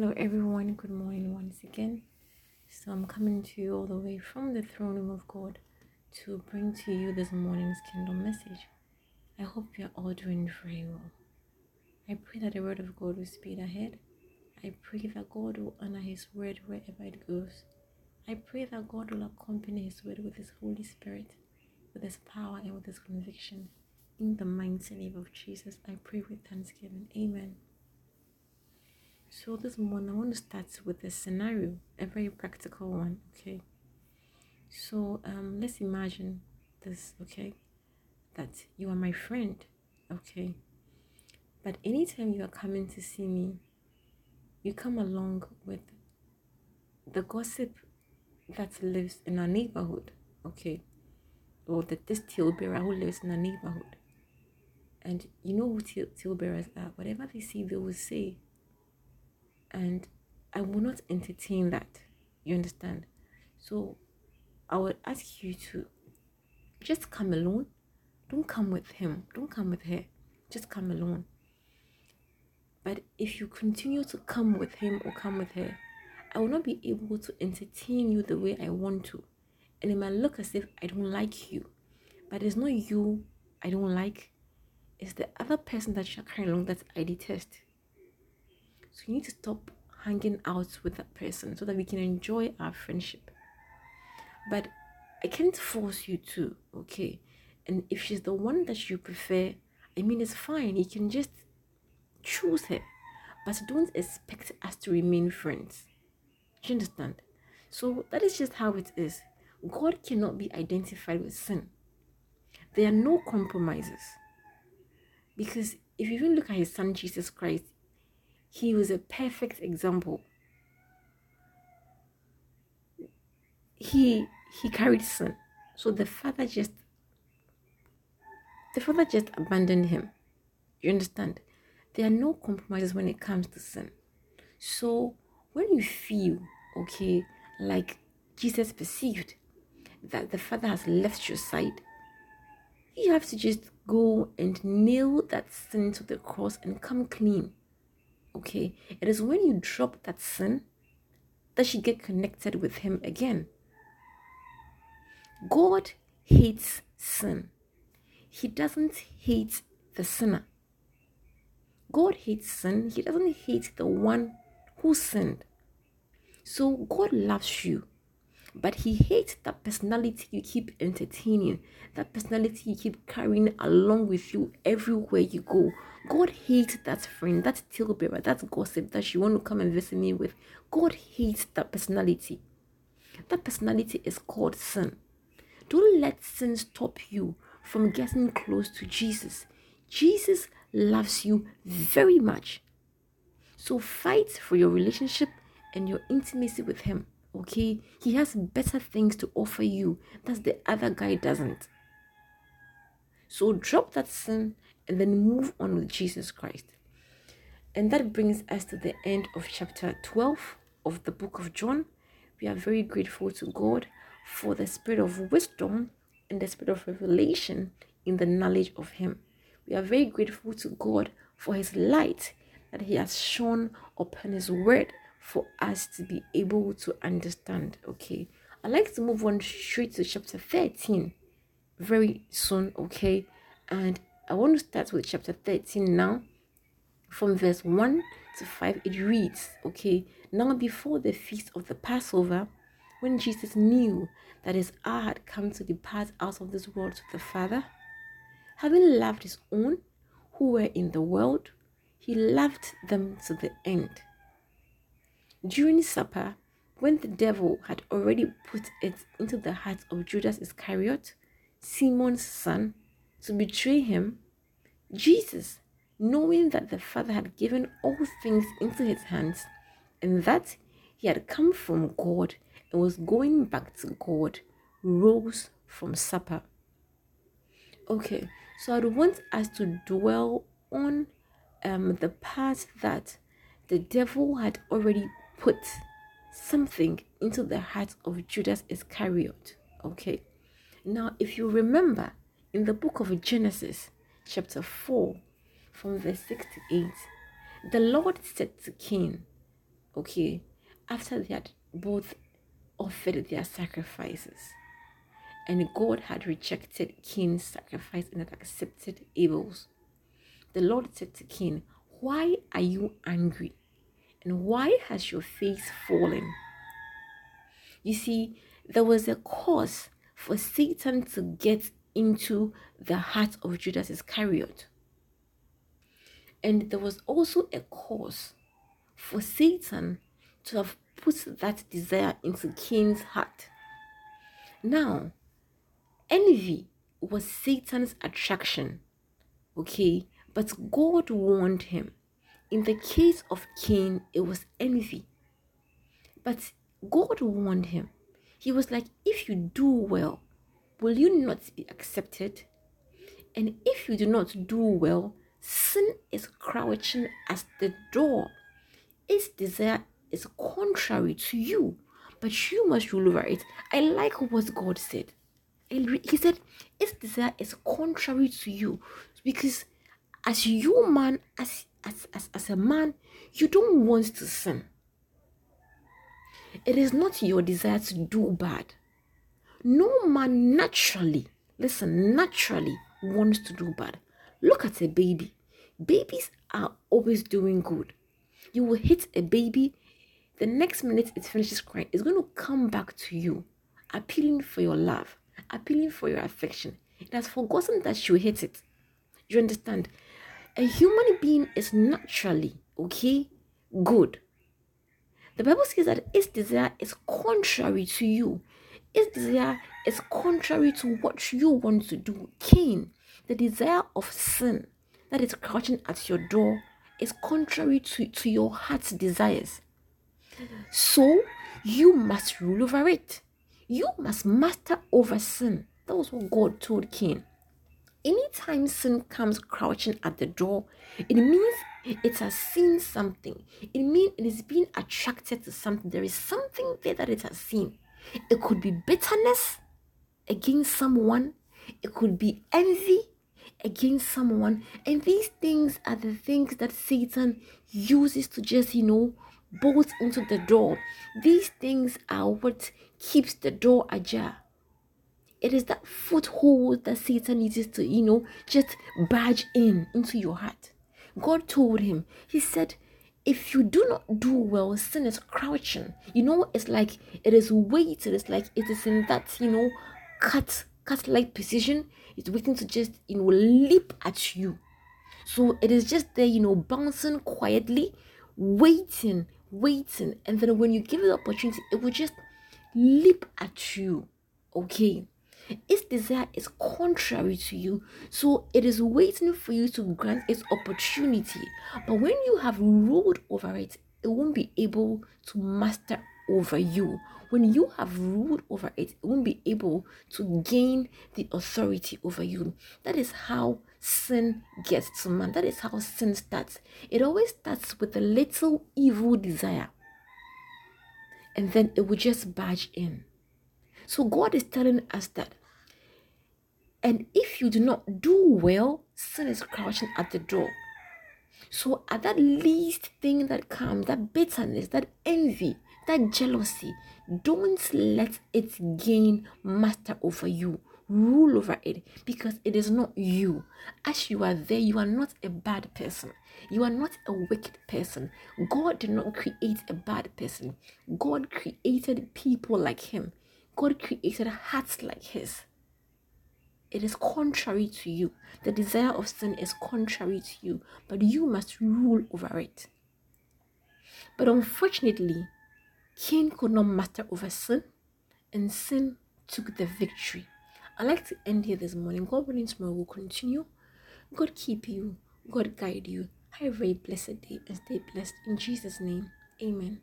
Hello, everyone. Good morning once again. So, I'm coming to you all the way from the throne room of God to bring to you this morning's kingdom message. I hope you're all doing very well. I pray that the word of God will speed ahead. I pray that God will honor his word wherever it goes. I pray that God will accompany his word with his Holy Spirit, with his power, and with his conviction. In the mighty name of Jesus, I pray with thanksgiving. Amen. So this morning I want to start with a scenario, a very practical one, okay? So um let's imagine this, okay? That you are my friend, okay? But anytime you are coming to see me, you come along with the gossip that lives in our neighborhood, okay? Or the this tale bearer who lives in our neighborhood. And you know who bearers are. Whatever they see, they will say and I will not entertain that. You understand? So I would ask you to just come alone. Don't come with him. Don't come with her. Just come alone. But if you continue to come with him or come with her, I will not be able to entertain you the way I want to. And it might look as if I don't like you. But it's not you I don't like. It's the other person that you're carrying along that I detest. So you need to stop hanging out with that person so that we can enjoy our friendship. But I can't force you to, okay? And if she's the one that you prefer, I mean, it's fine. You can just choose her. But don't expect us to remain friends. Do you understand? So that is just how it is. God cannot be identified with sin. There are no compromises. Because if you even look at his son Jesus Christ, he was a perfect example. He he carried sin. So the father just the father just abandoned him. You understand? There are no compromises when it comes to sin. So when you feel okay, like Jesus perceived that the father has left your side, you have to just go and nail that sin to the cross and come clean. Okay, it is when you drop that sin that you get connected with Him again. God hates sin, He doesn't hate the sinner. God hates sin, He doesn't hate the one who sinned. So God loves you, but He hates that personality you keep entertaining, that personality you keep carrying along with you everywhere you go. God hates that friend, that talebearer, that gossip that you want to come and visit me with. God hates that personality. That personality is called sin. Don't let sin stop you from getting close to Jesus. Jesus loves you very much. So fight for your relationship and your intimacy with Him. Okay? He has better things to offer you that the other guy doesn't. So drop that sin and then move on with Jesus Christ. And that brings us to the end of chapter 12 of the book of John. We are very grateful to God for the spirit of wisdom and the spirit of revelation in the knowledge of Him. We are very grateful to God for His light that He has shone upon His word for us to be able to understand. Okay, I'd like to move on straight to chapter 13 very soon. Okay, and I want to start with chapter 13 now. From verse 1 to 5, it reads, Okay, now before the feast of the Passover, when Jesus knew that his hour had come to depart out of this world to the Father, having loved his own who were in the world, he loved them to the end. During supper, when the devil had already put it into the heart of Judas Iscariot, Simon's son, to betray him, Jesus, knowing that the Father had given all things into his hands and that he had come from God and was going back to God, rose from supper. Okay, so I'd want us to dwell on um, the part that the devil had already put something into the heart of Judas Iscariot. Okay, now if you remember, in the book of Genesis, chapter 4, from verse 6 to 8, the Lord said to Cain, okay, after they had both offered their sacrifices, and God had rejected Cain's sacrifice and had accepted Abel's, the Lord said to Cain, Why are you angry? And why has your face fallen? You see, there was a cause for Satan to get into the heart of Judas Iscariot. And there was also a cause for Satan to have put that desire into Cain's heart. Now, envy was Satan's attraction, okay? But God warned him. In the case of Cain, it was envy. But God warned him. He was like, if you do well, will you not be accepted? And if you do not do well, sin is crouching at the door. Its desire is contrary to you, but you must rule over it. I like what God said. He said, its desire is contrary to you because as you man, as, as, as, as a man, you don't want to sin. It is not your desire to do bad. No man naturally, listen, naturally wants to do bad. Look at a baby. Babies are always doing good. You will hit a baby, the next minute it finishes crying, it's going to come back to you, appealing for your love, appealing for your affection. It has forgotten that you hit it. You understand? A human being is naturally, okay, good. The Bible says that its desire is contrary to you. Its desire is contrary to what you want to do. Cain, the desire of sin that is crouching at your door, is contrary to, to your heart's desires. So you must rule over it. You must master over sin. That was what God told Cain. Anytime sin comes crouching at the door, it means it has seen something. It means it is being attracted to something. There is something there that it has seen. It could be bitterness against someone, it could be envy against someone. And these things are the things that Satan uses to just, you know, bolt into the door. These things are what keeps the door ajar. It is that foothold that Satan uses to, you know, just barge in into your heart. God told him, He said, if you do not do well, sin is crouching. You know, it's like it is waiting. It's like it is in that, you know, cut cut like position. It's waiting to just, you know, leap at you. So it is just there, you know, bouncing quietly, waiting, waiting. And then when you give it the opportunity, it will just leap at you. Okay its desire is contrary to you, so it is waiting for you to grant its opportunity. But when you have ruled over it, it won't be able to master over you. When you have ruled over it, it won't be able to gain the authority over you. That is how sin gets to man. That is how sin starts. It always starts with a little evil desire, and then it will just barge in. So God is telling us that and if you do not do well, sin is crouching at the door. So, at that least thing that comes, that bitterness, that envy, that jealousy, don't let it gain master over you. Rule over it because it is not you. As you are there, you are not a bad person. You are not a wicked person. God did not create a bad person. God created people like Him. God created hearts like His it is contrary to you. The desire of sin is contrary to you, but you must rule over it. But unfortunately, Cain could not master over sin, and sin took the victory. I'd like to end here this morning. God willing, tomorrow will continue. God keep you, God guide you. Have a very blessed day and stay blessed. In Jesus' name, amen.